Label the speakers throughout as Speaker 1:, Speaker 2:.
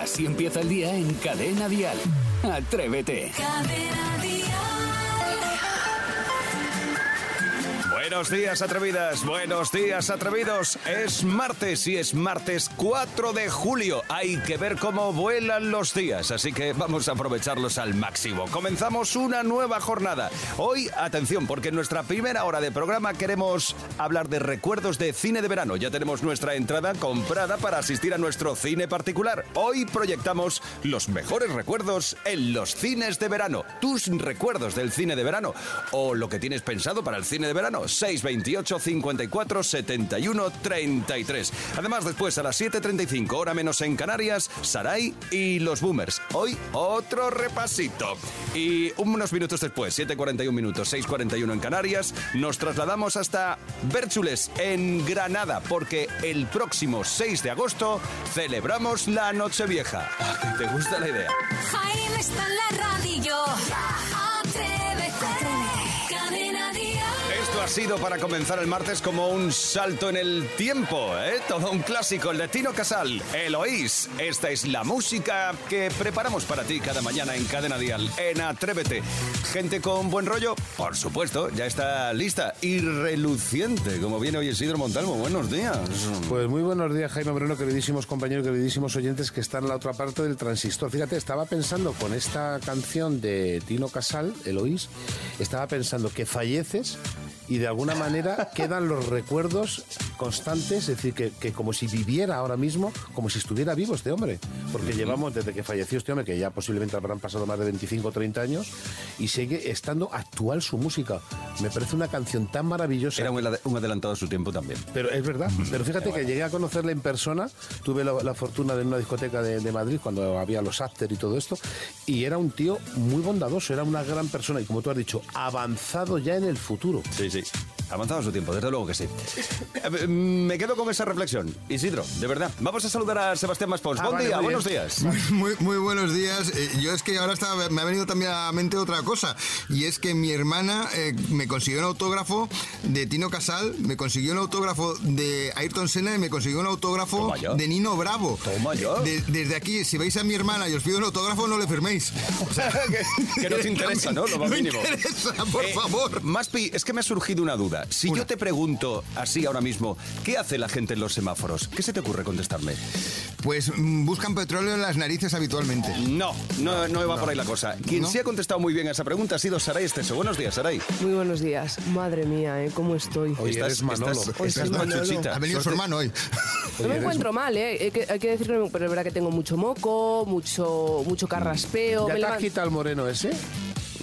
Speaker 1: Así empieza el día en Cadena Dial. Atrévete.
Speaker 2: Buenos días, atrevidas. Buenos días, atrevidos. Es martes y es martes 4 de julio. Hay que ver cómo vuelan los días, así que vamos a aprovecharlos al máximo. Comenzamos una nueva jornada. Hoy, atención, porque en nuestra primera hora de programa queremos hablar de recuerdos de cine de verano. Ya tenemos nuestra entrada comprada para asistir a nuestro cine particular. Hoy proyectamos los mejores recuerdos en los cines de verano. Tus recuerdos del cine de verano o lo que tienes pensado para el cine de verano. 628 54 71 33. Además, después a las 7.35, hora menos en Canarias, Sarai y los Boomers. Hoy otro repasito. Y unos minutos después, 7.41 minutos, 6.41 en Canarias, nos trasladamos hasta Bérchules, en Granada, porque el próximo 6 de agosto celebramos la Nochevieja. Ah, ¿Te gusta la idea?
Speaker 3: Jaime está en la radio.
Speaker 2: Ha sido para comenzar el martes como un salto en el tiempo, ¿eh? Todo un clásico, el de Tino Casal, Eloís. Esta es la música que preparamos para ti cada mañana en Cadena Dial, en Atrévete. Gente con buen rollo, por supuesto, ya está lista y reluciente, como viene hoy Isidro Montalvo. Buenos días.
Speaker 4: Pues muy buenos días, Jaime Moreno, queridísimos compañeros, queridísimos oyentes que están en la otra parte del transistor. Fíjate, estaba pensando con esta canción de Tino Casal, Eloís, estaba pensando que falleces y de alguna manera quedan los recuerdos constantes, es decir, que, que como si viviera ahora mismo, como si estuviera vivo este hombre. Porque llevamos desde que falleció este hombre, que ya posiblemente habrán pasado más de 25 o 30 años, y sigue estando actual su música. Me parece una canción tan maravillosa.
Speaker 2: Era un ade- un adelantado a su tiempo también.
Speaker 4: Pero es verdad. Pero fíjate que llegué a conocerle en persona. Tuve la, la fortuna de en una discoteca de, de Madrid cuando había los after y todo esto. Y era un tío muy bondadoso, era una gran persona. Y como tú has dicho, avanzado ya en el futuro.
Speaker 2: Sí, sí. Avanzado su tiempo, desde luego que sí. Eh, Me quedo con esa reflexión. Isidro, de verdad. Vamos a saludar a Sebastián Maspons.
Speaker 4: Ah,
Speaker 2: Buen
Speaker 4: vale,
Speaker 2: día,
Speaker 4: muy
Speaker 2: buenos días.
Speaker 5: Muy, muy buenos días. Eh, yo es que ahora me ha venido también a la mente otra cosa. Y es que mi hermana eh, me consiguió un autógrafo de Tino Casal, me consiguió un autógrafo de Ayrton Senna y me consiguió un autógrafo de Nino Bravo.
Speaker 2: Toma ya.
Speaker 5: De- desde aquí, si veis a mi hermana y os pido un autógrafo, no le firméis. O sea,
Speaker 2: que, que no te interesa, ¿no? Lo más
Speaker 5: No
Speaker 2: mínimo.
Speaker 5: interesa, por
Speaker 2: Eh,
Speaker 5: favor.
Speaker 2: Maspi, es que me ha surgido una duda. Si yo te pregunto así ahora mismo, ¿qué hace la gente en los semáforos? ¿Qué se te ocurre contestarme?
Speaker 5: Pues mm, buscan petróleo en las narices habitualmente.
Speaker 2: No, no, no va por ahí la cosa. Quien
Speaker 5: ¿No?
Speaker 2: sí ha contestado muy bien a esa pregunta ha sido Saray Esteso. Buenos días, Saray.
Speaker 6: Muy buenos días. Madre mía, ¿eh? ¿cómo estoy?
Speaker 4: Oye, eres Manolo.
Speaker 2: estás,
Speaker 6: Hoy
Speaker 2: estás
Speaker 6: Manolo.
Speaker 5: Ha venido su hermano hoy.
Speaker 6: No me encuentro mal, ¿eh? Hay que, hay que decir que pero es verdad que tengo mucho moco, mucho, mucho carraspeo.
Speaker 4: ¿Ya
Speaker 6: me
Speaker 4: te has
Speaker 6: levan-
Speaker 4: quitado el moreno ese?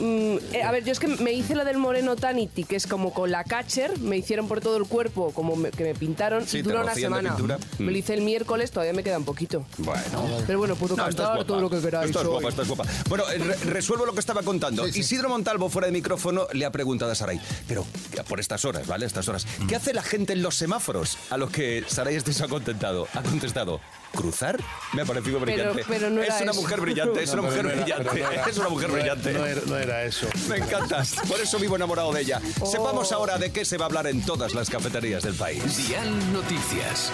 Speaker 6: Mm, eh, a ver, yo es que me hice lo del moreno Tanity, que es como con la catcher, me hicieron por todo el cuerpo, como me- que me pintaron,
Speaker 2: Sí,
Speaker 6: y dura una semana. Me
Speaker 2: Mm.
Speaker 6: lo hice el miércoles, todavía me queda un poquito.
Speaker 2: Bueno.
Speaker 6: Pero bueno, puedo
Speaker 2: No,
Speaker 6: cantar todo lo que queráis.
Speaker 2: Estás guapa, estás guapa. Bueno, eh, re- resuelvo lo que estaba contando.
Speaker 5: Sí, sí.
Speaker 2: Isidro Montalvo, fuera de micrófono, le ha preguntado a Saray, pero por estas horas, ¿vale? Estas horas, ¿qué hace la gente en los semáforos? A los que Saray Esteso ha contentado. Ha contestado, ¿cruzar? Me ha parecido brillante.
Speaker 6: pero no
Speaker 2: es una
Speaker 6: eso.
Speaker 2: mujer brillante, es una mujer
Speaker 4: pero no era-
Speaker 2: brillante.
Speaker 4: pero no era-
Speaker 2: es una mujer brillante.
Speaker 4: No era, no era eso.
Speaker 2: Me encanta. Por eso vivo enamorado de ella.
Speaker 6: Oh.
Speaker 2: Sepamos ahora de qué se va a hablar en todas las cafeterías del país.
Speaker 1: Dial Noticias.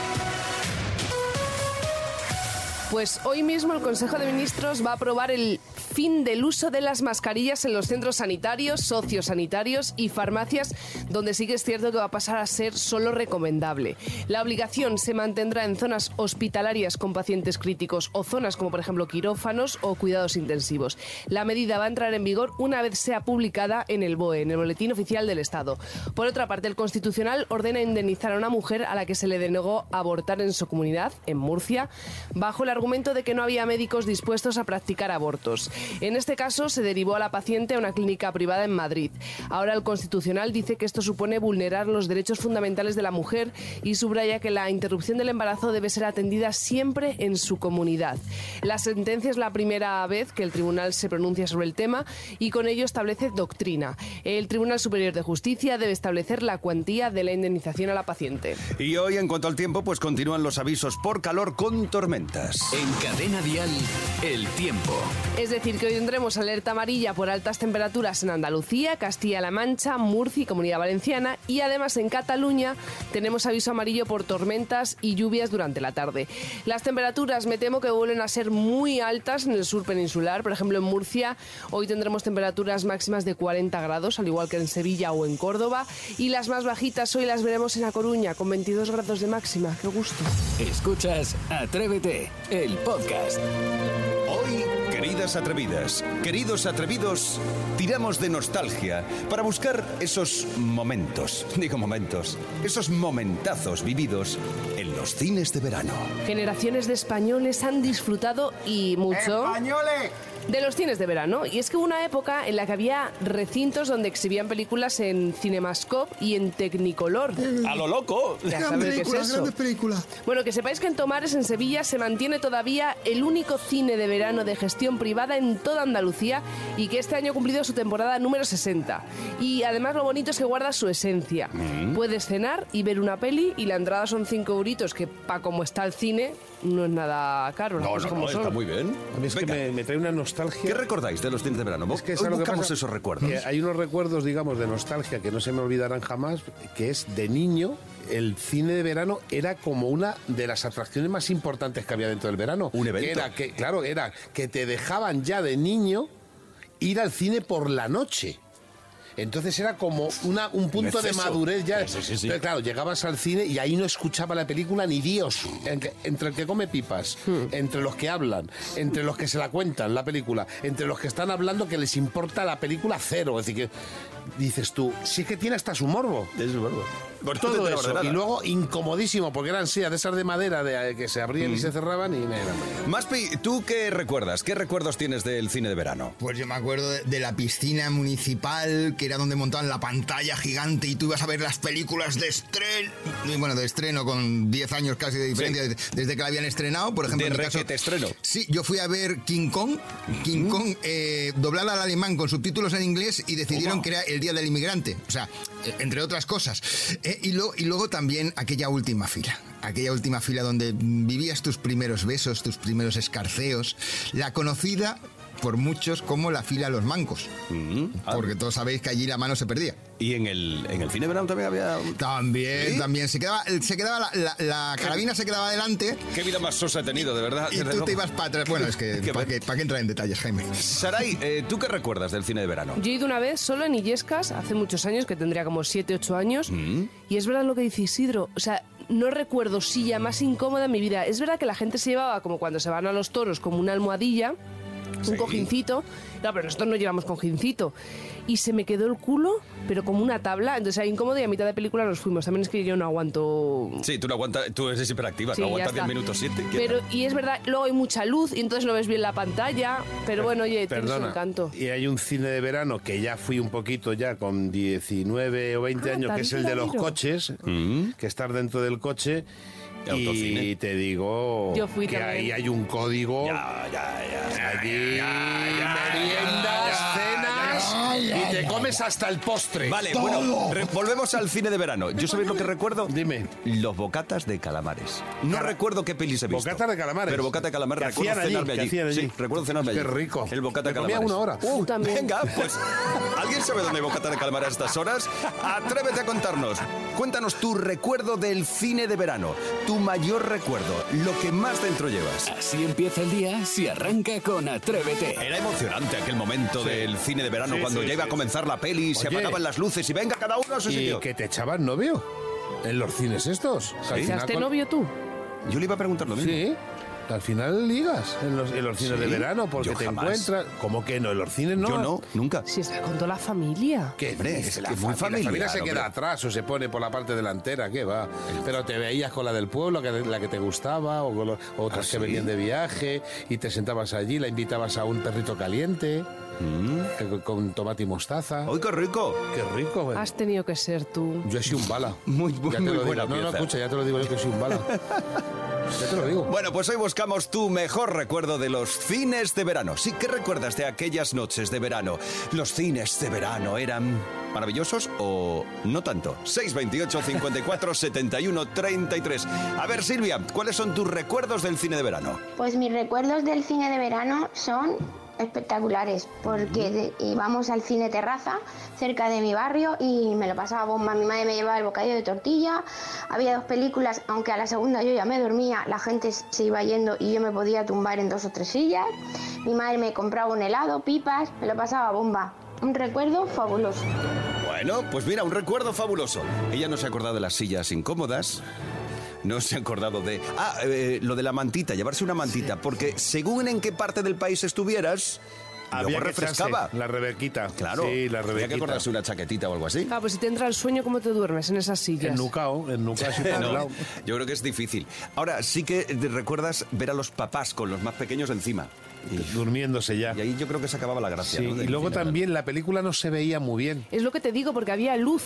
Speaker 6: Pues hoy mismo el Consejo de Ministros va a aprobar el fin del uso de las mascarillas en los centros sanitarios, sociosanitarios y farmacias, donde sí que es cierto que va a pasar a ser solo recomendable. La obligación se mantendrá en zonas hospitalarias con pacientes críticos o zonas como por ejemplo quirófanos o cuidados intensivos. La medida va a entrar en vigor una vez sea publicada en el BOE, en el Boletín Oficial del Estado. Por otra parte, el Constitucional ordena indemnizar a una mujer a la que se le denegó abortar en su comunidad, en Murcia, bajo el argumento de que no había médicos dispuestos a practicar abortos. En este caso, se derivó a la paciente a una clínica privada en Madrid. Ahora el Constitucional dice que esto supone vulnerar los derechos fundamentales de la mujer y subraya que la interrupción del embarazo debe ser atendida siempre en su comunidad. La sentencia es la primera vez que el tribunal se pronuncia sobre el tema y con ello establece doctrina. El Tribunal Superior de Justicia debe establecer la cuantía de la indemnización a la paciente.
Speaker 2: Y hoy, en cuanto al tiempo, pues continúan los avisos por calor con tormentas.
Speaker 1: En Cadena Dial, el tiempo.
Speaker 6: Es decir, que hoy tendremos alerta amarilla por altas temperaturas en Andalucía, Castilla-La Mancha, Murcia y Comunidad Valenciana. Y además en Cataluña tenemos aviso amarillo por tormentas y lluvias durante la tarde. Las temperaturas me temo que vuelven a ser muy altas en el sur peninsular. Por ejemplo, en Murcia hoy tendremos temperaturas máximas de 40 grados, al igual que en Sevilla o en Córdoba. Y las más bajitas hoy las veremos en A Coruña, con 22 grados de máxima. ¡Qué gusto!
Speaker 1: Escuchas Atrévete, el podcast.
Speaker 2: Hoy, queridas atrevidas, queridos atrevidos, tiramos de nostalgia para buscar esos momentos, digo momentos, esos momentazos vividos en los cines de verano.
Speaker 6: Generaciones de españoles han disfrutado y mucho de los cines de verano. Y es que hubo una época en la que había recintos donde exhibían películas en Cinemascope y en Technicolor.
Speaker 2: ¡A lo loco!
Speaker 6: Ya
Speaker 5: Gran
Speaker 6: sabes qué es
Speaker 5: película,
Speaker 6: eso.
Speaker 5: grandes películas.
Speaker 6: Bueno, que sepáis que en Tomares, en Sevilla, se mantiene todavía el único cine de verano de gestión privada en toda Andalucía y que este año ha cumplido su temporada número 60. Y además lo bonito es que guarda su esencia. Puedes cenar y ver una peli y la entrada son 5 euritos, que para como está el cine no es nada caro.
Speaker 2: No,
Speaker 6: cosas
Speaker 2: no,
Speaker 6: como
Speaker 2: no, está muy bien.
Speaker 4: A mí es que
Speaker 2: Venga,
Speaker 4: me, me trae una nostalgia.
Speaker 2: ¿Qué recordáis de los cines de verano?
Speaker 4: Es que
Speaker 2: Hoy esos recuerdos.
Speaker 4: Que hay unos recuerdos, digamos, de nostalgia que no se me olvidarán jamás, que es de niño. El cine de verano era como una de las atracciones más importantes que había dentro del verano.
Speaker 2: Un evento.
Speaker 4: Que era que, claro, era que te dejaban ya de niño ir al cine por la noche. Entonces era como una, un punto de madurez ya.
Speaker 2: Sí, sí, sí.
Speaker 4: Pero claro, llegabas al cine y ahí no escuchaba la película ni Dios. En que- Entre el que come pipas, entre los que hablan, entre los que se la cuentan la película, entre los que están hablando que les importa la película cero. Es decir, que dices tú, sí que tiene hasta su morbo.
Speaker 2: Es. Pues no te
Speaker 4: Todo eso.
Speaker 2: nada.
Speaker 4: Y luego incomodísimo, porque eran sillas de esas de madera de, que se abrían y se cerraban y me
Speaker 2: Maspi, ¿tú qué recuerdas? ¿Qué recuerdos tienes del cine de verano?
Speaker 5: Pues yo me acuerdo de, de la piscina municipal, que era donde montaban la pantalla gigante y tú ibas a ver las películas de estreno. Bueno, de estreno con 10 años casi de diferencia desde, desde que la habían estrenado. Por ejemplo,
Speaker 2: De
Speaker 5: en mi caso-
Speaker 2: estreno.
Speaker 5: Sí, yo fui a ver King Kong, King Kong eh, doblada al alemán con subtítulos en inglés y decidieron que era el Día del Inmigrante. O sea, eh, entre otras cosas. Eh, y, luego también aquella última fila. Aquella última fila donde vivías tus primeros besos, tus primeros escarceos. La conocida por muchos como la fila a los mancos.
Speaker 2: Ah.
Speaker 5: Porque todos sabéis que allí la mano se perdía.
Speaker 2: ¿Y en el, en el cine de verano también había...?
Speaker 5: También,
Speaker 2: ¿Sí?
Speaker 5: también. Se quedaba, se quedaba la, la- la carabina se quedaba adelante
Speaker 2: ¿Qué vida más sosa he tenido, de verdad?
Speaker 5: y tú te ibas para atrás. Bueno, es que ¿para qué, para qué entrar en detalles, Jaime?
Speaker 2: Saray, eh, ¿tú qué recuerdas del cine de verano?
Speaker 6: Yo he ido una vez solo en Illescas, hace muchos años, que tendría como 7, 8 años. Y es verdad lo que dice Isidro. O sea, no recuerdo silla más incómoda en mi vida. Es verdad que la gente se llevaba, como cuando se van a los toros, como una almohadilla, un cojincito. No, pero nosotros no llevamos cojincito. Y se me quedó el culo, pero como una tabla. Entonces era incómodo y a mitad de película nos fuimos. También es que yo no aguanto
Speaker 2: Sí, tú no aguantas, tú eres hiperactiva,
Speaker 6: Sí,
Speaker 2: no aguantas 10
Speaker 6: está.
Speaker 2: minutos 7.
Speaker 6: Pero, y es verdad, luego hay mucha luz y entonces no ves bien la pantalla. Pero bueno, oye,
Speaker 4: Perdona.
Speaker 6: encanto.
Speaker 4: Y hay un cine de verano que ya fui un poquito ya con 19 o 20
Speaker 6: Ah,
Speaker 4: años, que es el de los coches, que estar dentro del coche.
Speaker 2: Autocine.
Speaker 4: Y te digo
Speaker 6: Yo fui
Speaker 4: que
Speaker 6: también.
Speaker 4: ahí hay un código.
Speaker 2: Ya, ya, ya.
Speaker 4: Allí comes hasta el postre.
Speaker 2: Vale, bueno, re- volvemos al cine de verano. ¿Yo sabéis lo que recuerdo?
Speaker 4: Dime.
Speaker 2: Los bocatas de calamares. No recuerdo qué pelis he visto.
Speaker 4: Bocatas de calamares.
Speaker 2: Pero bocata de calamares,
Speaker 4: Que
Speaker 2: recuerdo
Speaker 4: hacían allí,
Speaker 2: cenarme
Speaker 4: que
Speaker 2: allí.
Speaker 4: hacían allí.
Speaker 2: Sí, recuerdo cenarme
Speaker 4: Qué
Speaker 2: allí.
Speaker 4: rico.
Speaker 2: El bocata de
Speaker 4: Me comía
Speaker 2: calamares.
Speaker 4: una hora.
Speaker 6: Uh, también.
Speaker 2: Venga, pues, ¿alguien sabe dónde hay bocata de calamares a estas horas? Atrévete a contarnos. Cuéntanos tu recuerdo del cine de verano, tu mayor recuerdo, lo que más dentro llevas.
Speaker 1: Así empieza el día si arranca con Atrévete.
Speaker 2: Era emocionante aquel momento del cine de verano
Speaker 4: Sí,
Speaker 2: cuando
Speaker 4: sí,
Speaker 2: ya iba a
Speaker 4: sí,
Speaker 2: comenzar la peli, se
Speaker 4: Oye.
Speaker 2: apagaban las luces y venga cada uno a su
Speaker 4: ¿Y
Speaker 2: sitio.
Speaker 4: que te echaban novio? ¿En los cines estos? Que al
Speaker 6: ¿Te
Speaker 4: final
Speaker 6: haste
Speaker 4: con-
Speaker 6: novio tú?
Speaker 2: Yo le iba a preguntar lo mismo.
Speaker 4: Sí. Al final ligas en los, en los cines
Speaker 2: ¿Sí?
Speaker 4: de verano porque te
Speaker 2: jamás.
Speaker 4: encuentras. ¿Cómo que no? En los cines no.
Speaker 2: Yo no, nunca.
Speaker 6: Si está con toda la familia.
Speaker 4: ¿Qué
Speaker 2: Hombre, es
Speaker 4: la
Speaker 2: que muy
Speaker 4: familia,
Speaker 2: familiar,
Speaker 4: la familia se
Speaker 2: hombre.
Speaker 4: queda atrás o se pone por la parte delantera, ¿qué va? Pero te veías con la del pueblo, que- la que te gustaba, o con lo- otras
Speaker 2: ¿Ah,
Speaker 4: que
Speaker 2: sí?
Speaker 4: venían de viaje, y te sentabas allí, la invitabas a un perrito caliente, que- con, con tomate y mostaza.
Speaker 2: ¡Ay, qué rico!
Speaker 4: ¡Qué rico! güey.
Speaker 6: Has tenido que ser tú.
Speaker 4: Yo he sido un bala.
Speaker 2: Muy-
Speaker 4: Ya
Speaker 2: muy
Speaker 4: te lo digo.
Speaker 2: buena
Speaker 4: No, no,
Speaker 2: pieza.
Speaker 4: escucha, ya te lo digo yo que soy un bala. ya te lo digo.
Speaker 2: Bueno, pues hoy buscamos tu mejor recuerdo de los cines de verano. Sí, ¿qué recuerdas de aquellas noches de verano? Los cines de verano eran maravillosos o no tanto. 628 54 71 33. A ver, Silvia, ¿cuáles son tus recuerdos del cine de verano?
Speaker 7: Pues mis recuerdos del cine de verano son espectaculares porque íbamos al cine terraza cerca de mi barrio y me lo pasaba bomba. Mi madre me llevaba el bocadillo de tortilla. Había dos películas, aunque a la segunda yo ya me dormía, la gente se iba yendo y yo me podía tumbar en dos o tres sillas. Mi madre me compraba un helado, pipas, me lo pasaba bomba. Un recuerdo fabuloso.
Speaker 2: Bueno, pues mira, un recuerdo fabuloso. Ella no se ha acordado de las sillas incómodas. No se ha acordado de... Ah, eh, lo de la mantita, llevarse una mantita, porque según en qué parte del país estuvieras,
Speaker 4: Había
Speaker 2: luego
Speaker 4: que
Speaker 2: refrescaba.
Speaker 4: la rebequita.
Speaker 2: Claro,
Speaker 4: Sí, la
Speaker 2: había que acordarse una chaquetita o algo así.
Speaker 6: Ah, pues si te entra el sueño, ¿cómo te duermes en esas sillas?
Speaker 4: En Nucao, en Nucao,
Speaker 2: No, yo creo que es difícil. Ahora, sí que te recuerdas ver a los papás con los más pequeños encima. Y,
Speaker 4: Durmiéndose ya.
Speaker 2: y ahí yo creo que se acababa la gracia.
Speaker 4: Sí,
Speaker 2: ¿no?
Speaker 4: y luego también la película no se veía muy bien,
Speaker 6: Es lo que te digo, porque había luz.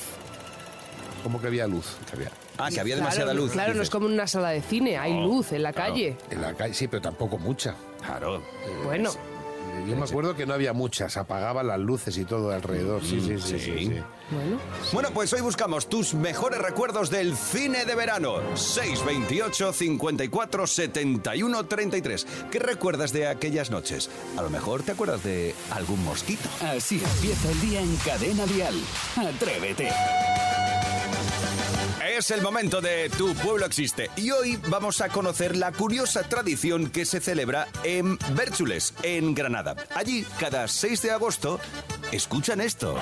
Speaker 4: Como que había luz.
Speaker 2: Que había- Ah, que había
Speaker 6: Claro,
Speaker 2: demasiada luz.
Speaker 6: Claro, no es como en una sala de cine, hay
Speaker 2: No,
Speaker 6: luz en la
Speaker 2: claro.
Speaker 6: calle.
Speaker 4: En la calle, sí, pero tampoco mucha.
Speaker 2: Claro.
Speaker 6: Bueno,
Speaker 4: Yo me acuerdo que no había muchas, apagaban las luces y todo alrededor. Sí, sí, sí. sí,
Speaker 2: sí.
Speaker 4: sí.
Speaker 6: bueno.
Speaker 2: Bueno, pues hoy buscamos tus mejores recuerdos del cine de verano. 628 54 71 33. ¿Qué recuerdas de aquellas noches? A lo mejor te acuerdas de algún mosquito.
Speaker 1: Así empieza el día en Cadena Dial. Atrévete.
Speaker 2: Es el momento de Tu pueblo existe y hoy vamos a conocer la curiosa tradición que se celebra en Bérchules, en Granada. Allí, cada 6 de agosto, escuchan esto.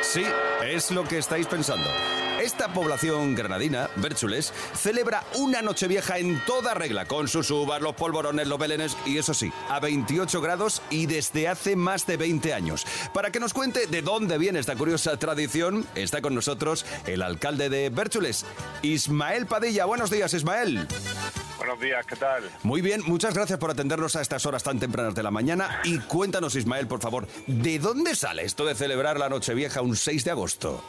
Speaker 2: Sí, es lo que estáis pensando. Esta población granadina, Bérchules, celebra una Nochevieja en toda regla, con sus uvas, los polvorones, los belenes y eso sí, a 28 grados y desde hace más de 20 años. Para que nos cuente de dónde viene esta curiosa tradición, está con nosotros el alcalde de Bérchules, Ismael Padilla. Buenos días, Ismael.
Speaker 8: Buenos días, ¿qué tal?
Speaker 2: Muy bien, muchas gracias por atendernos a estas horas tan tempranas de la mañana. Y cuéntanos, Ismael, por favor, ¿de dónde sale esto de celebrar la Nochevieja un 6 de agosto?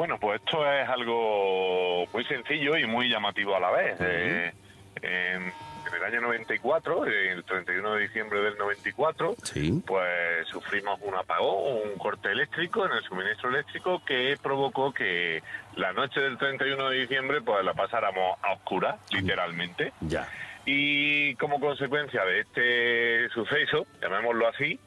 Speaker 8: Bueno, pues esto es algo muy sencillo y muy llamativo a la vez. Eh, en, en el año 94, el 31 de diciembre del 94,
Speaker 2: Sí.
Speaker 8: pues sufrimos un apagón, un corte eléctrico en el suministro eléctrico que provocó que la noche del 31 de diciembre pues la pasáramos a oscuras, literalmente.
Speaker 2: Ya.
Speaker 8: Y como consecuencia de este suceso, llamémoslo así,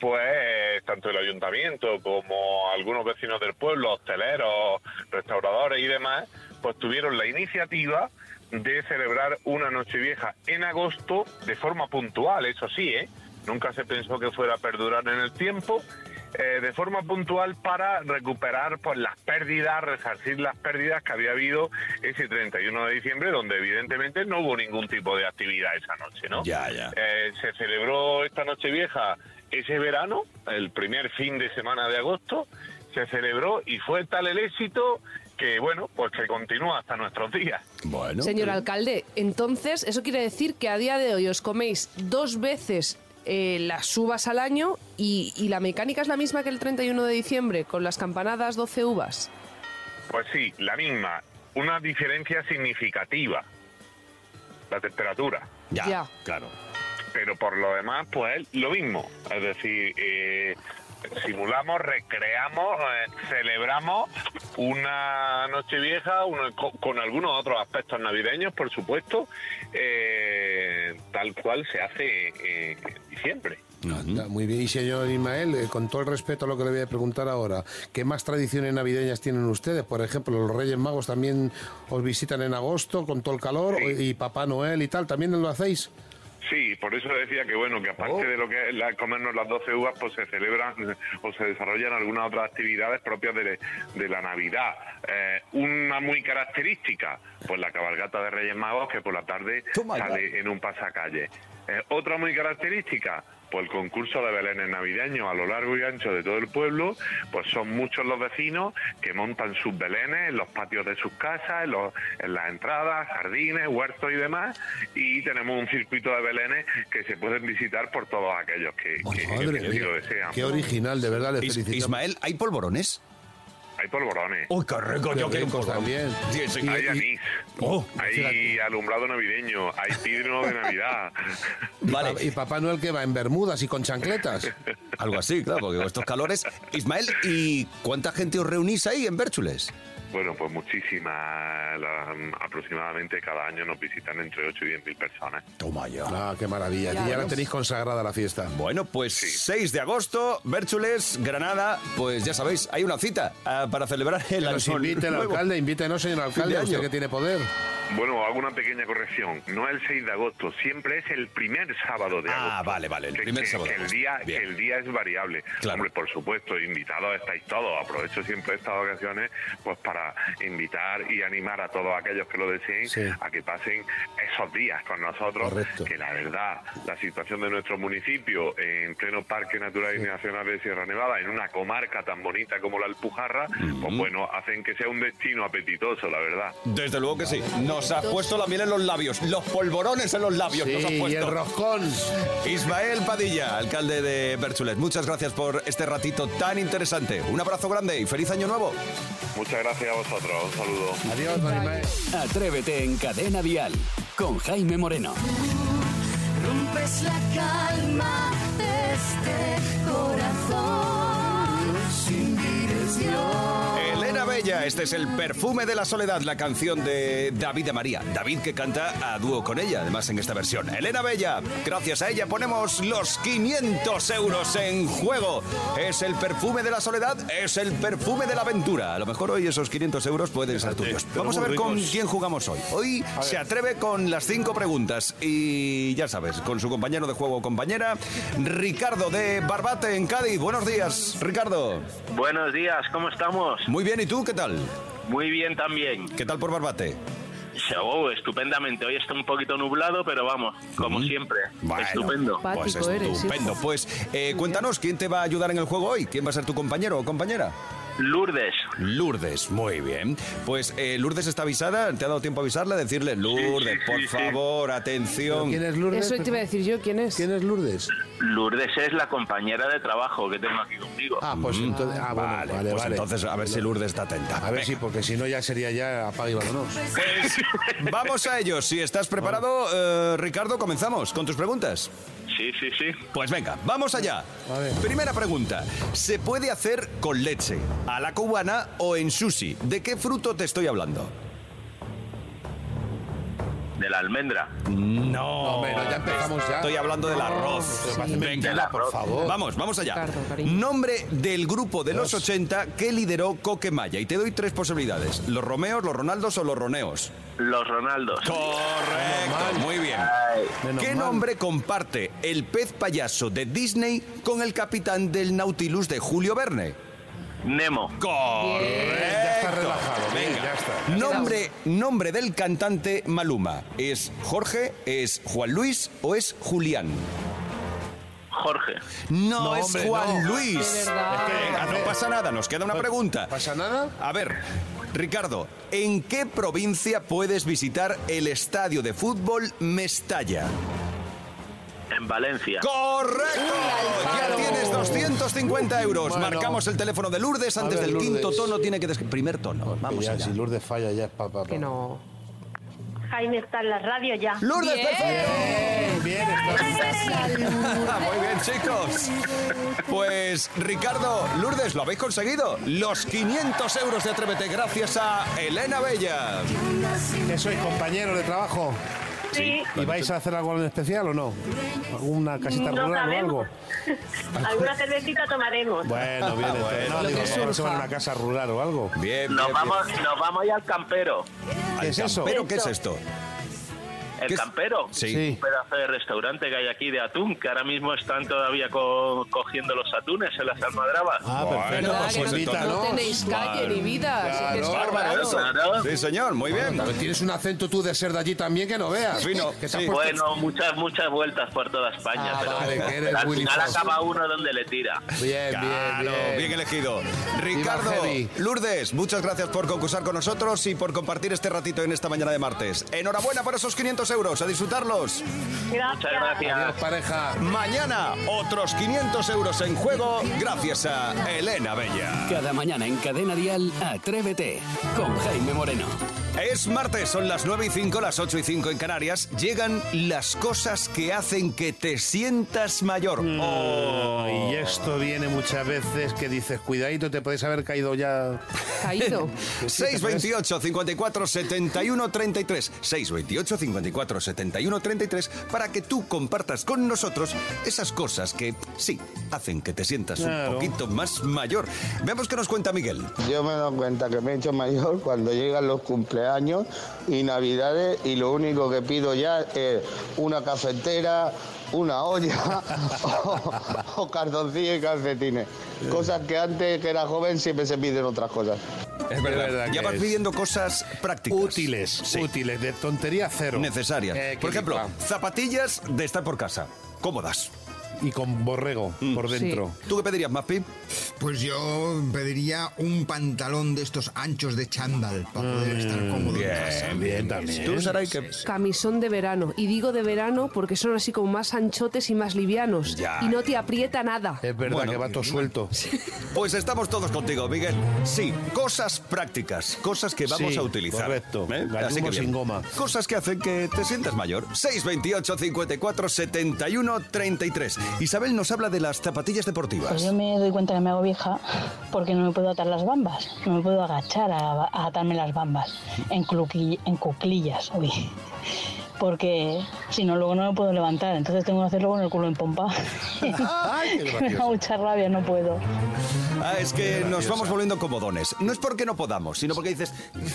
Speaker 8: pues tanto el ayuntamiento como algunos vecinos del pueblo, hosteleros, restauradores y demás, pues tuvieron la iniciativa de celebrar una Nochevieja en agosto de forma puntual, eso sí, ¿eh? Nunca se pensó que fuera a perdurar en el tiempo, eh, de forma puntual para recuperar pues las pérdidas, resarcir las pérdidas que había habido ese 31 de diciembre, donde evidentemente no hubo ningún tipo de actividad esa noche, ¿no?
Speaker 2: Ya, ya.
Speaker 8: Eh, se celebró esta noche vieja ese verano, el primer fin de semana de agosto, se celebró y fue tal el éxito que, bueno, pues que continúa hasta nuestros días.
Speaker 2: Bueno.
Speaker 6: Señor alcalde, entonces eso quiere decir que a día de hoy os coméis dos veces eh, las uvas al año y, y la mecánica es la misma que el 31 de diciembre, con las campanadas 12 uvas.
Speaker 8: Pues sí, la misma, una diferencia significativa, la temperatura.
Speaker 2: Ya,
Speaker 6: Ya.
Speaker 2: claro.
Speaker 8: Pero por lo demás, pues lo mismo. Es decir, eh, simulamos, recreamos, eh, celebramos una noche vieja con, algunos otros aspectos navideños, por supuesto, eh, tal cual se hace eh, en diciembre.
Speaker 4: Anda, Muy bien, y señor Ismael, eh, con todo el respeto a lo que le voy a preguntar ahora, ¿qué más tradiciones navideñas tienen ustedes? Por ejemplo, los Reyes Magos también os visitan en agosto con todo el calor
Speaker 8: Sí.
Speaker 4: y Papá Noel y tal, ¿también lo hacéis?
Speaker 8: Sí, por eso decía que bueno, que aparte
Speaker 2: Oh.
Speaker 8: de lo que es la- comernos las 12 uvas, pues se celebran o se desarrollan algunas otras actividades propias de, de la Navidad. Eh, una muy característica, pues la cabalgata de Reyes Magos, que por la tarde sale en un pasacalle. Eh, otra muy característica, pues el concurso de belenes navideños a lo largo y ancho de todo el pueblo, pues son muchos los vecinos que montan sus belenes en los patios de sus casas, en, los- en las entradas, jardines, huertos y demás, y tenemos un circuito de belenes que se pueden visitar por todos aquellos que, que- que lo desean.
Speaker 4: qué original, de verdad, le
Speaker 2: Is-
Speaker 4: felicitamos.
Speaker 2: Ismael, ¿hay polvorones?
Speaker 8: Hay polvorones,
Speaker 2: Uy, qué rico, yo quiero un
Speaker 4: ricos
Speaker 2: polvorón.
Speaker 4: también.
Speaker 2: Sí, sí.
Speaker 8: hay anís,
Speaker 2: Oh,
Speaker 8: hay alumbrado navideño, hay pino de Navidad.
Speaker 2: vale.
Speaker 4: Y Papá Noel que va en bermudas y con chancletas.
Speaker 2: Algo así, claro, porque con estos calores. Ismael, ¿y cuánta gente os reunís ahí en Bérchules?
Speaker 8: Bueno, pues muchísimas, la- aproximadamente cada año nos visitan entre 8 y 10 mil personas.
Speaker 2: Toma ya.
Speaker 4: Ah, qué maravilla.
Speaker 6: Ya
Speaker 4: y ya la tenéis consagrada la fiesta.
Speaker 2: Bueno, pues 6 de agosto, Bérchules, Granada, pues ya sabéis, hay una cita ah, para celebrar el
Speaker 4: Que nos invite el
Speaker 2: nuevo.
Speaker 4: alcalde, invítenos, señor alcalde,
Speaker 2: de
Speaker 4: usted que tiene poder.
Speaker 8: Bueno, hago una pequeña corrección. No el 6 de agosto, siempre es el primer sábado de
Speaker 2: Ah,
Speaker 8: agosto.
Speaker 2: vale, vale, el primer
Speaker 8: que-
Speaker 2: sábado
Speaker 8: Que el, día,
Speaker 2: Bien.
Speaker 8: que el día es variable.
Speaker 2: Claro.
Speaker 8: Hombre, por supuesto, invitados estáis todos. Aprovecho siempre estas ocasiones pues para invitar y animar a todos aquellos que lo deseen
Speaker 4: Sí.
Speaker 8: a que pasen esos días con nosotros.
Speaker 4: Correcto.
Speaker 8: Que la verdad, la situación de nuestro municipio en pleno Parque Natural y Nacional de Sierra Nevada, en una comarca tan bonita como la Alpujarra, pues bueno, hacen que sea un destino apetitoso, la verdad.
Speaker 2: Desde luego que sí. Nos ha puesto la miel en los labios, los polvorones en los labios. nos ha
Speaker 4: Sí, y
Speaker 2: puesto.
Speaker 4: el roscón.
Speaker 2: Ismael Padilla, alcalde de Bérchules, muchas gracias por este ratito tan interesante. Un abrazo grande y feliz año nuevo.
Speaker 8: Muchas gracias a vosotros. Un saludo.
Speaker 4: Adiós, don Ismael.
Speaker 1: Atrévete en Cadena Dial con Jaime Moreno.
Speaker 3: Rompes la calma de este corazón
Speaker 2: Elena Bella, este es el perfume de la soledad, la canción de David de María. David que canta a dúo con ella, además en esta versión. Elena Bella, gracias a ella ponemos los 500 euros en juego. Es el perfume de la soledad, es el perfume de la aventura. A lo mejor hoy esos 500 euros pueden ser tuyos. Vamos a ver con quién jugamos hoy. Hoy se atreve con las cinco preguntas y ya sabes, con su compañero de juego o compañera, Ricardo de Barbate en Cádiz. Buenos días, Ricardo.
Speaker 9: Buenos días, ¿cómo estamos?
Speaker 2: Muy bien, ¿y tú qué tal?
Speaker 9: Muy bien también.
Speaker 2: ¿Qué tal por Barbate?
Speaker 9: Oh, estupendamente. Hoy está un poquito nublado, pero vamos, como siempre.
Speaker 2: Bueno,
Speaker 9: Estupendo.
Speaker 2: Pues estupendo. Pues eh, cuéntanos, ¿quién te va a ayudar en el juego hoy? ¿Quién va a ser tu compañero o compañera?
Speaker 9: Lourdes.
Speaker 2: Lourdes, muy bien. Pues eh, Lourdes está avisada, ¿te ha dado tiempo a avisarle? Decirle, Lourdes,
Speaker 8: sí,
Speaker 2: por
Speaker 8: sí, sí.
Speaker 2: favor, atención.
Speaker 4: ¿Quién es Lourdes?
Speaker 6: Eso te iba a decir yo, ¿quién es?
Speaker 4: ¿Quién es Lourdes?
Speaker 9: Lourdes es la compañera de trabajo que tengo aquí conmigo.
Speaker 4: Ah, pues entonces. Ah, bueno,
Speaker 2: vale,
Speaker 4: vale,
Speaker 2: pues
Speaker 4: vale.
Speaker 2: entonces a ver si Lourdes está atenta.
Speaker 4: A ver
Speaker 2: Venga.
Speaker 4: si, porque si no ya sería ya apaga y vámonos.
Speaker 2: Pues vamos a ello. Si estás preparado, eh, Ricardo, comenzamos con tus preguntas.
Speaker 9: Sí, sí, sí.
Speaker 2: Pues venga, vamos allá. Primera pregunta. ¿Se puede hacer con leche, a la cubana o en sushi? ¿De qué fruto te estoy hablando?
Speaker 9: De la almendra.
Speaker 2: No.
Speaker 4: hombre, no, ya empezamos ya.
Speaker 2: Estoy hablando del arroz. Venga,
Speaker 4: por favor.
Speaker 2: Vamos, vamos allá.
Speaker 6: Ricardo, cariño.
Speaker 2: Nombre del grupo de los 80 que lideró Coquemaya. Y te doy tres posibilidades. Los Romeos, los Ronaldos o los Roneos.
Speaker 9: Los Ronaldos.
Speaker 2: Correcto, muy bien.
Speaker 9: Ay,
Speaker 4: Menos
Speaker 2: ¿Qué
Speaker 4: mal.
Speaker 2: nombre comparte el pez payaso de Disney con el capitán del Nautilus de Julio Verne?
Speaker 9: Nemo.
Speaker 2: Correcto.
Speaker 4: Ya está relajado, bien,
Speaker 2: Venga.
Speaker 4: ya está.
Speaker 2: Nombre, nombre del cantante Maluma. ¿Es Jorge, es Juan Luis o es Julián?
Speaker 9: Jorge.
Speaker 2: No,
Speaker 4: No,
Speaker 2: es
Speaker 4: hombre,
Speaker 2: Juan
Speaker 4: no.
Speaker 2: Luis.
Speaker 6: Verdad.
Speaker 2: Venga, no pasa nada, nos queda una pregunta.
Speaker 4: ¿Pasa nada?
Speaker 2: A ver, Ricardo, ¿en qué provincia puedes visitar el estadio de fútbol Mestalla?
Speaker 9: En Valencia.
Speaker 2: ¡Correcto! Ya tienes 250 euros.
Speaker 4: Bueno.
Speaker 2: Marcamos el teléfono de Lourdes. Antes
Speaker 4: ver,
Speaker 2: del quinto tono tiene que... des- Primer tono.
Speaker 4: Que
Speaker 2: Vamos
Speaker 4: ya,
Speaker 2: allá.
Speaker 4: si Lourdes falla ya es pa, pa, pa.
Speaker 6: Que no.
Speaker 10: Jaime está en la radio ya.
Speaker 2: ¡Lourdes,
Speaker 6: Bien.
Speaker 2: perfecto!
Speaker 4: Bien.
Speaker 2: Muy bien, chicos. Pues, Ricardo, Lourdes, lo habéis conseguido. Los 500 euros de Atrévete gracias a Elena Bella.
Speaker 4: ¿Que sois compañeros de trabajo?
Speaker 10: Sí,
Speaker 4: ¿Y vais a hacer algo en especial o no? ¿Alguna casita
Speaker 10: no
Speaker 4: rural o algo?
Speaker 10: Alguna cervecita tomaremos.
Speaker 4: Bueno, bien, entonces. No, digo,
Speaker 6: que
Speaker 4: a a una casa rural o algo.
Speaker 2: Bien,
Speaker 9: Nos
Speaker 2: bien,
Speaker 9: vamos, nos vamos ya al campero.
Speaker 4: ¿Qué es eso?
Speaker 2: ¿Pero qué es esto?
Speaker 9: ¿El campero?
Speaker 2: Sí.
Speaker 9: Un pedazo de restaurante que hay aquí de atún, que ahora mismo están todavía co- cogiendo los atunes en las almadrabas.
Speaker 4: Ah, perfecto.
Speaker 2: Bueno,
Speaker 6: ¿Verdad
Speaker 4: Pues
Speaker 6: no, no tenéis calle ni vida? así que es
Speaker 4: Claro,
Speaker 2: Bárbaro eso.
Speaker 9: Claro.
Speaker 2: Sí, señor, muy bien.
Speaker 4: Pero tienes un acento tú de ser de allí también que no veas.
Speaker 2: Fino,
Speaker 4: Que
Speaker 2: sí.
Speaker 9: Bueno, muchas, muchas vueltas por toda España,
Speaker 4: Ah,
Speaker 9: pero,
Speaker 4: vale, que eres
Speaker 9: pero al final
Speaker 4: Fox.
Speaker 9: acaba uno donde le tira.
Speaker 4: Bien,
Speaker 2: Claro,
Speaker 4: bien, bien.
Speaker 2: bien elegido. Ricardo. Lourdes, muchas gracias por concursar con nosotros y por compartir este ratito en esta mañana de martes. Enhorabuena por esos 500 500 euros. A disfrutarlos.
Speaker 10: Gracias.
Speaker 9: Muchas gracias.
Speaker 4: Adiós, pareja.
Speaker 2: Mañana, otros 500 euros en juego gracias a Elena Bella.
Speaker 1: Cada mañana en Cadena Dial, Atrévete con Jaime Moreno.
Speaker 2: Es martes, son las 9 y 5, las 8 y 5 en Canarias. Llegan las cosas que hacen que te sientas mayor. Oh.
Speaker 4: Y esto viene muchas veces que dices, cuidadito, te puedes haber caído ya.
Speaker 6: Caído.
Speaker 2: 628 54 71 33 628 54 71 33 para que tú compartas con nosotros esas cosas que sí hacen que te sientas
Speaker 4: Claro.
Speaker 2: un poquito más mayor. Veamos qué nos cuenta Miguel.
Speaker 11: Yo me doy cuenta que me he hecho mayor cuando llegan los cumpleaños y navidades y lo único que pido ya es una cafetera, una olla o, o cartoncillo y calcetines. Cosas que antes que era joven siempre se piden otras cosas.
Speaker 2: Es
Speaker 4: verdad
Speaker 2: verdad. Ya vas
Speaker 4: es.
Speaker 2: pidiendo cosas prácticas.
Speaker 4: Útiles,
Speaker 2: Sí.
Speaker 4: útiles, de tontería cero.
Speaker 2: Necesarias.
Speaker 4: Eh,
Speaker 2: Por ejemplo, zapatillas de estar por casa. Cómodas.
Speaker 4: Y con borrego por dentro.
Speaker 2: ¿Tú qué pedirías, Maspi?
Speaker 5: Pues yo pediría un pantalón de estos anchos de chándal para poder estar cómodo en casa.
Speaker 2: Bien, bien también. ¿Tú, Saray, qué?
Speaker 6: Camisón de verano. Y digo de verano porque son así como más anchotes y más livianos.
Speaker 2: Ya.
Speaker 6: Y no te aprieta nada.
Speaker 4: Es verdad
Speaker 2: Bueno,
Speaker 4: que va todo suelto.
Speaker 2: Pues estamos todos contigo, Miguel. Sí, cosas prácticas, cosas que vamos
Speaker 4: Sí,
Speaker 2: a utilizar.
Speaker 4: correcto.
Speaker 2: ¿Eh? Así que
Speaker 4: sin goma.
Speaker 2: Cosas que hacen que te sientas mayor. 628 54 71 33. Isabel nos habla de las zapatillas deportivas.
Speaker 12: Pues yo me doy cuenta que me hago vieja porque no me puedo atar las bambas, no me puedo agachar a, atarme las bambas en, cluqui- en cuclillas, uy. Porque si no, luego no me puedo levantar, entonces tengo que hacerlo con el culo en pompa.
Speaker 4: Ay, qué
Speaker 12: me da mucha rabia, no puedo.
Speaker 2: Ah, es que nos vamos volviendo comodones. No es porque no podamos, sino porque dices,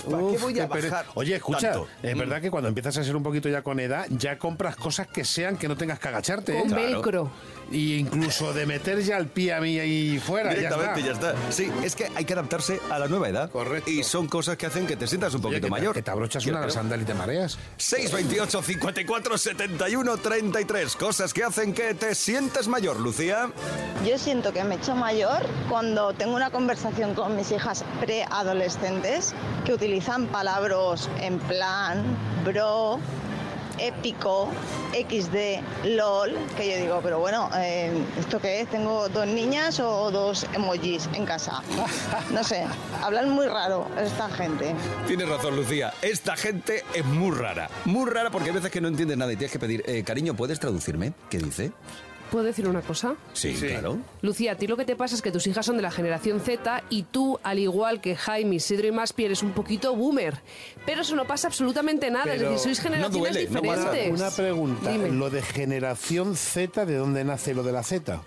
Speaker 2: ¿para qué
Speaker 4: Uf,
Speaker 2: voy a
Speaker 4: qué pere-
Speaker 2: bajar?
Speaker 4: Oye, escucha,
Speaker 2: tanto?
Speaker 4: es
Speaker 2: Mm.
Speaker 4: verdad que cuando empiezas a ser un poquito ya con edad, ya compras cosas que sean que no tengas que agacharte. ¿eh?
Speaker 6: Con velcro.
Speaker 4: Y incluso de meter ya el pie a mí ahí fuera.
Speaker 2: Directamente,
Speaker 4: ya está.
Speaker 2: ya está. Sí, es que hay que adaptarse a la nueva edad.
Speaker 4: Correcto.
Speaker 2: Y son cosas que hacen que te sientas un
Speaker 4: Oye,
Speaker 2: poquito
Speaker 4: que te-
Speaker 2: mayor.
Speaker 4: Que te abrochas
Speaker 2: Yo
Speaker 4: una sandal y te mareas.
Speaker 2: 628 54 71 33. Cosas que hacen que te sientas mayor, Lucía.
Speaker 13: Yo siento que me he hecho mayor cuando tengo una conversación con mis hijas preadolescentes que utilizan palabras en plan, bro, épico, XD, LOL, que yo digo, pero bueno, eh, ¿esto qué es? ¿Tengo dos niñas o dos emojis en casa? No sé, hablan muy raro esta gente.
Speaker 2: Tienes razón, Lucía. Esta gente es muy rara. Muy rara porque hay veces que no entiendes nada y tienes que pedir, eh, cariño, ¿puedes traducirme? ¿Qué dice?
Speaker 6: ¿Puedo decir una cosa?
Speaker 2: Sí,
Speaker 4: Sí.
Speaker 2: claro.
Speaker 6: Lucía, a ti lo que te pasa es que tus hijas son de la generación Z y tú, al igual que Jaime, Isidro y Maspi, eres un poquito boomer. Pero eso no pasa absolutamente nada.
Speaker 4: Pero
Speaker 6: es decir, sois generaciones
Speaker 2: duele, no pasa.
Speaker 6: diferentes.
Speaker 4: Una pregunta.
Speaker 6: Dime.
Speaker 4: Lo de generación Z, ¿de dónde nace lo de la Z?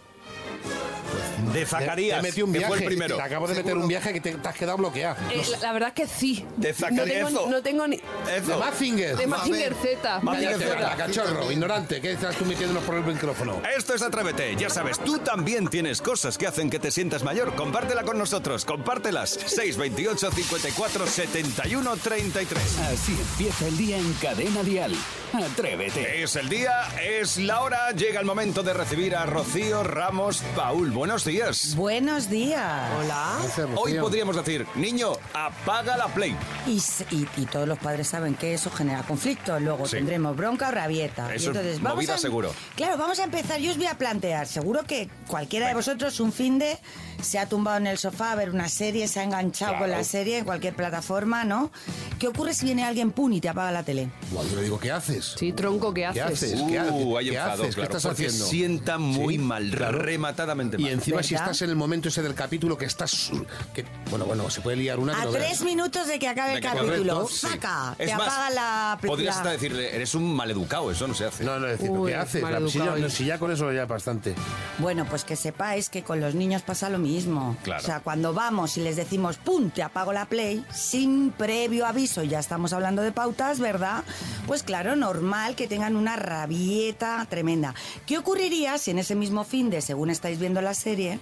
Speaker 2: De Zacarías,
Speaker 4: Te metí un
Speaker 2: que
Speaker 4: viaje.
Speaker 2: fue el primero.
Speaker 4: Te acabo de meter un viaje que te, te has quedado bloqueado.
Speaker 6: Eh, la, la verdad que sí.
Speaker 2: De
Speaker 6: no
Speaker 2: Zacarías.
Speaker 6: tengo, no tengo ni...
Speaker 4: De
Speaker 2: Eso.
Speaker 4: Mazinger.
Speaker 6: De Mazinger Z.
Speaker 2: Mazinger Z.
Speaker 4: cachorro, ignorante. ¿Qué estás tú metiéndonos por el micrófono?
Speaker 2: Esto es Atrévete, ya sabes, tú también tienes cosas que hacen que te sientas mayor. Compártela con nosotros, compártelas. 628 54 71 33.
Speaker 1: Así empieza el día en Cadena Dial. Atrévete.
Speaker 2: Es el día, es la hora, llega el momento de recibir a Rocío Ramos Paul. Buenos días.
Speaker 14: Buenos días.
Speaker 6: Hola.
Speaker 4: Gracias.
Speaker 2: Hoy podríamos decir, niño, apaga la play.
Speaker 14: Y, s- y- y todos los padres saben que eso genera conflicto. Luego
Speaker 2: Sí.
Speaker 14: tendremos bronca o rabieta.
Speaker 2: Eso
Speaker 14: y
Speaker 2: es movida
Speaker 14: a,
Speaker 2: seguro.
Speaker 14: Claro, vamos a empezar. Yo os voy a plantear. Seguro que cualquiera de vosotros un fin de se ha tumbado en el sofá a ver una serie, se ha enganchado con la serie en cualquier plataforma, ¿no? ¿Qué ocurre si viene alguien pun y te apaga la tele?
Speaker 4: Igual yo le digo, ¿qué haces?
Speaker 6: Sí, tronco, ¿qué haces?
Speaker 4: ¿Qué haces? ¿Qué haces?
Speaker 2: Uh, hay
Speaker 4: ¿Qué
Speaker 2: enfado,
Speaker 4: haces? ¿Qué
Speaker 2: claro,
Speaker 4: estás
Speaker 2: porque
Speaker 4: haciendo?
Speaker 2: sienta muy
Speaker 4: Sí,
Speaker 2: mal,
Speaker 4: claro.
Speaker 2: rematadamente
Speaker 4: Y
Speaker 2: mal.
Speaker 4: encima si
Speaker 14: ¿Verdad?
Speaker 4: estás en el momento ese del capítulo que estás... Que, bueno, bueno, se puede liar una que
Speaker 14: A
Speaker 4: no
Speaker 14: tres
Speaker 4: veas.
Speaker 14: minutos de que acabe el capítulo.
Speaker 4: correcto, sí.
Speaker 14: ¡Saca!
Speaker 2: Es
Speaker 14: Te
Speaker 2: más,
Speaker 14: apaga la...
Speaker 2: Podrías
Speaker 14: la-
Speaker 2: hasta decirle, eres un maleducado, eso no se hace.
Speaker 4: No, no, es decir,
Speaker 6: Uy,
Speaker 4: ¿qué haces? La- si, ya, no, si ya con eso ya es bastante.
Speaker 14: Bueno, pues que sepáis que con los niños pasa lo mismo.
Speaker 2: Claro.
Speaker 14: O sea, cuando vamos y les decimos, ¡pum!, te apago la play, sin previo aviso, ya estamos hablando de pautas, ¿verdad? Pues claro, normal que tengan una rabieta tremenda. ¿Qué ocurriría si en ese mismo fin de, según estáis viendo la serie,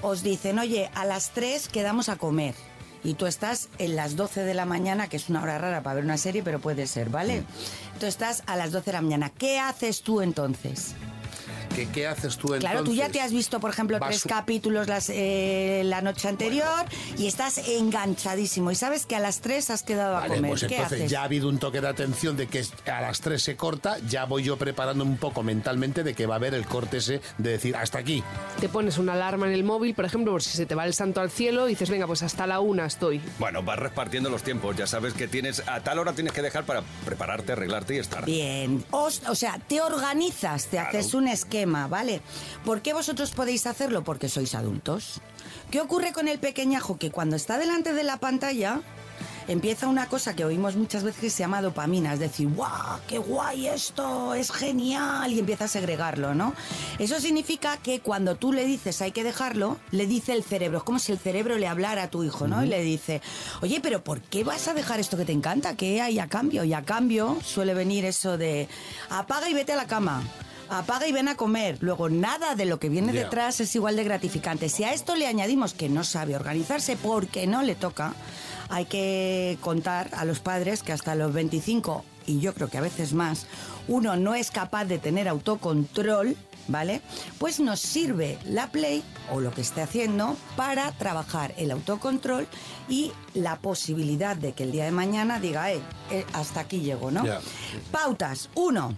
Speaker 14: os dicen, oye, a las 3 quedamos a comer? Y tú estás en las 12 de la mañana, que es una hora rara para ver una serie, pero puede ser, ¿vale? Tú estás a las 12 de la mañana. ¿Qué haces tú entonces?
Speaker 4: ¿Qué, qué haces tú entonces?
Speaker 14: Claro, tú ya te has visto, por ejemplo,
Speaker 4: Vas
Speaker 14: tres capítulos las, eh, la noche anterior y estás enganchadísimo y sabes que a las tres has quedado a comer.
Speaker 4: pues
Speaker 14: ¿Qué
Speaker 4: entonces
Speaker 14: haces?
Speaker 4: ya ha habido un toque de atención de que a las 3 se corta, ya voy yo preparando un poco mentalmente de que va a haber el corte ese de decir hasta aquí.
Speaker 6: Te pones una alarma en el móvil, por ejemplo, por si se te va el santo al cielo, y dices, venga, pues hasta la una estoy.
Speaker 2: Bueno, vas repartiendo los tiempos. Ya sabes que tienes a tal hora tienes que dejar para prepararte, arreglarte y estar.
Speaker 14: Bien, o sea, te organizas, te haces un esquema, ¿vale? ¿Por qué vosotros podéis hacerlo? Porque sois adultos. ¿Qué ocurre con el pequeñajo? Que cuando está delante de la pantalla empieza una cosa que oímos muchas veces que se llama dopamina, es decir, ¡guau! ¡Qué guay esto! ¡Es genial! Y empieza a segregarlo, ¿no? Eso significa que cuando tú le dices hay que dejarlo, le dice el cerebro, es como si el cerebro le hablara a tu hijo, ¿no? Y le dice, oye, pero ¿por qué vas a dejar esto que te encanta? ¿Qué hay a cambio? Y a cambio suele venir eso de apaga y vete a la cama. Apaga y ven a comer. Luego, nada de lo que viene detrás es igual de gratificante. Si a esto le añadimos que no sabe organizarse porque no le toca, hay que contar a los padres que hasta los 25, y yo creo que a veces más, uno no es capaz de tener autocontrol, ¿vale? Pues nos sirve la Play o lo que esté haciendo para trabajar el autocontrol y la posibilidad de que el día de mañana diga, eh, eh, hasta aquí llego, ¿no? Pautas. Uno,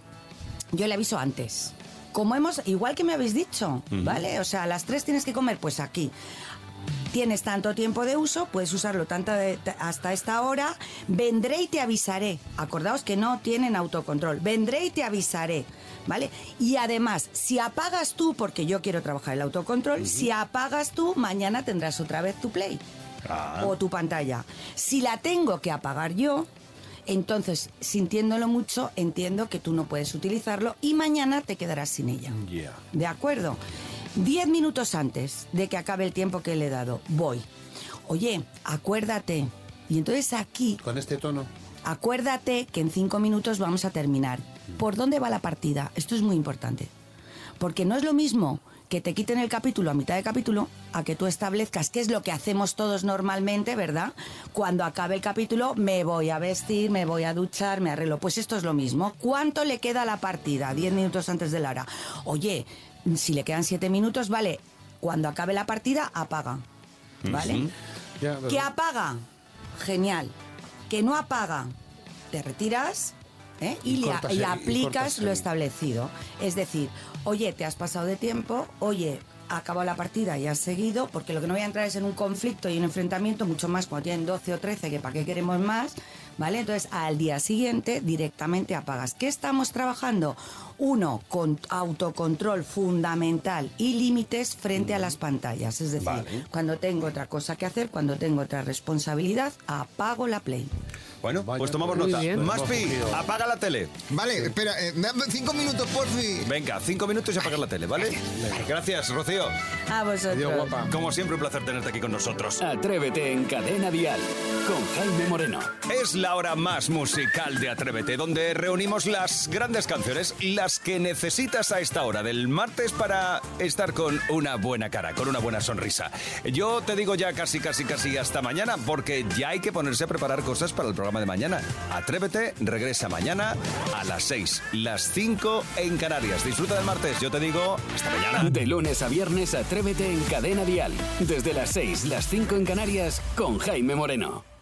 Speaker 14: yo le aviso antes. Como hemos, igual que me habéis dicho. ¿vale? O sea, a las 3 tienes que comer, pues aquí. Tienes tanto tiempo de uso, puedes usarlo tanto de- hasta esta hora. Vendré y te avisaré. Acordaos que no tienen autocontrol. Vendré y te avisaré. ¿Vale? Y además, si apagas tú, porque yo quiero trabajar el autocontrol, si apagas tú, mañana tendrás otra vez tu play o tu pantalla. Si la tengo que apagar yo, entonces, sintiéndolo mucho, entiendo que tú no puedes utilizarlo y mañana te quedarás sin ella. ¿De acuerdo? Diez minutos antes de que acabe el tiempo que le he dado, voy. Oye, acuérdate. Y entonces aquí,
Speaker 4: Con este tono.
Speaker 14: acuérdate que en cinco minutos vamos a terminar. ¿Por dónde va la partida? Esto es muy importante. Porque no es lo mismo que te quiten el capítulo a mitad de capítulo a que tú establezcas qué es lo que hacemos todos normalmente, ¿verdad? Cuando acabe el capítulo me voy a vestir, me voy a duchar, me arreglo. Pues esto es lo mismo. ¿Cuánto le queda a la partida? Diez minutos antes de la hora. Oye, si le quedan siete minutos, vale. Cuando acabe la partida, apaga. ¿Vale? ¿Que apaga? Genial. Que no apaga, te retiras ¿eh? y,
Speaker 15: Y
Speaker 14: le-
Speaker 15: cortas
Speaker 14: y
Speaker 15: el- y
Speaker 14: aplicas lo establecido. Es decir, oye, te has pasado de tiempo, oye, ha acabado la partida y has seguido, porque lo que no voy a entrar es en un conflicto y un enfrentamiento, mucho más cuando tienen 12 o 13, que para qué queremos más, ¿vale? Entonces, al día siguiente directamente apagas. ¿Qué estamos trabajando? Uno, con autocontrol fundamental y límites frente a las pantallas. Es decir,
Speaker 2: Vale.
Speaker 14: cuando tengo otra cosa que hacer, cuando tengo otra responsabilidad, apago la play.
Speaker 2: Bueno, pues tomamos
Speaker 14: Muy
Speaker 2: nota.
Speaker 14: bien.
Speaker 2: Maspi, apaga la tele.
Speaker 5: Vale, espera, eh, dame cinco minutos, por fin.
Speaker 2: Venga, cinco minutos y apagar la tele, ¿vale? Gracias, Rocío.
Speaker 14: A vosotros.
Speaker 2: Como siempre, un placer tenerte aquí con nosotros.
Speaker 1: Atrévete en Cadena Dial con Jaime Moreno.
Speaker 2: Es la hora más musical de Atrévete, donde reunimos las grandes canciones, que necesitas a esta hora del martes para estar con una buena cara, con una buena sonrisa. Yo te digo ya casi, casi, casi hasta mañana, porque ya hay que ponerse a preparar cosas para el programa de mañana. Atrévete, regresa mañana a las 6, las 5 en Canarias. Disfruta del martes, yo te digo hasta mañana.
Speaker 1: De lunes a viernes, Atrévete en Cadena Dial. Desde las 6, las 5 en Canarias, con Jaime Moreno.